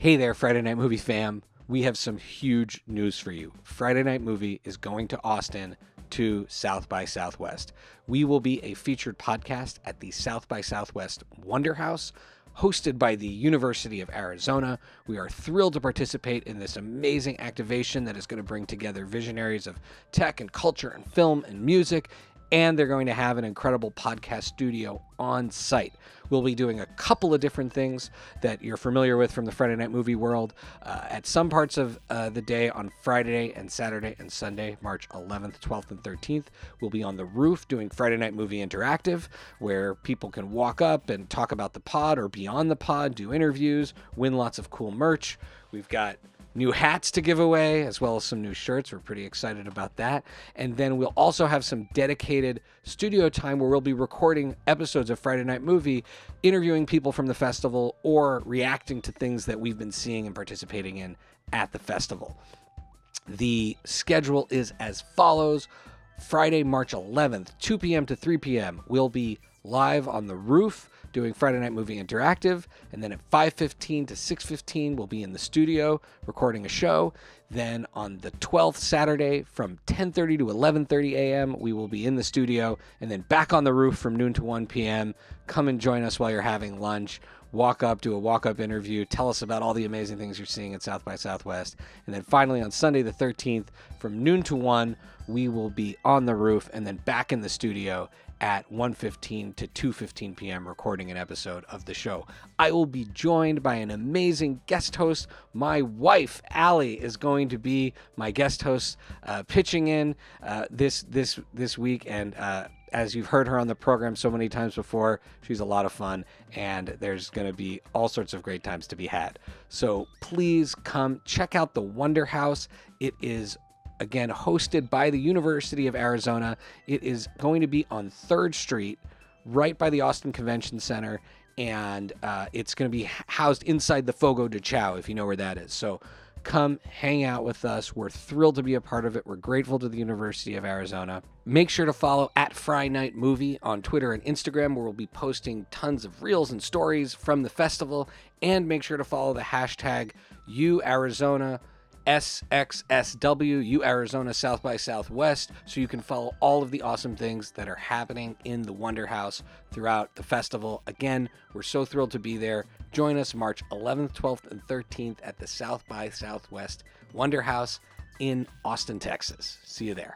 Hey there, Friday Night Movie fam. We have some huge news for you. Friday Night Movie is going to Austin to South by Southwest. We will be a featured podcast at the South by Southwest Wonder House, hosted by the University of Arizona. We are thrilled to participate in this amazing activation that is going to bring together visionaries of tech and culture and film and music. And they're going to have an incredible podcast studio on site. We'll be doing a couple of different things that you're familiar with from the Friday Night Movie world uh, at some parts of uh, the day on Friday and Saturday and Sunday, March 11th, 12th, and 13th. We'll be on the roof doing Friday Night Movie Interactive, where people can walk up and talk about the pod or beyond the pod, do interviews, win lots of cool merch. We've got new hats to give away, as well as some new shirts. We're pretty excited about that. And then we'll also have some dedicated studio time where we'll be recording episodes of Friday Night Movie, interviewing people from the festival or reacting to things that we've been seeing and participating in at the festival. The schedule is as follows Friday, March 11th, 2 p.m. to 3 p.m. We'll be live on the roof doing Friday Night Movie Interactive, and then at 5:15 to 6:15 we'll be in the studio recording a show. Then on the 12th Saturday from 10:30 to 11:30 a.m. we will be in the studio, and then back on the roof from noon to 1 p.m. Come and join us while you're having lunch. Walk up, do a walk up interview, tell us about all the amazing things you're seeing at South by Southwest. And then finally on Sunday the 13th from noon to 1, we will be on the roof and then back in the studio at 1:15 to 2:15 p.m. recording an episode of the show. I will be joined by an amazing guest host. My wife Allie is going to be my guest host, uh, pitching in uh, this this this week, and uh, as you've heard her on the program so many times before, she's a lot of fun, and there's going to be all sorts of great times to be had. So please come check out the Wonder House. It is again hosted by the University of Arizona. It is going to be on 3rd Street, right by the Austin Convention Center, and uh, it's going to be housed inside the Fogo de Chao, if you know where that is. So come hang out with us. We're thrilled to be a part of it. We're grateful to the University of Arizona. Make sure to follow at Fry Night Movie on Twitter and Instagram, where we'll be posting tons of reels and stories from the festival. And make sure to follow the hashtag UArizona SXSW, Arizona South by Southwest, so you can follow all of the awesome things that are happening in the Wonder House throughout the festival. Again, we're so thrilled to be there. Join us March 11th, 12th, and 13th at the South by Southwest Wonder House in Austin, Texas. See you there.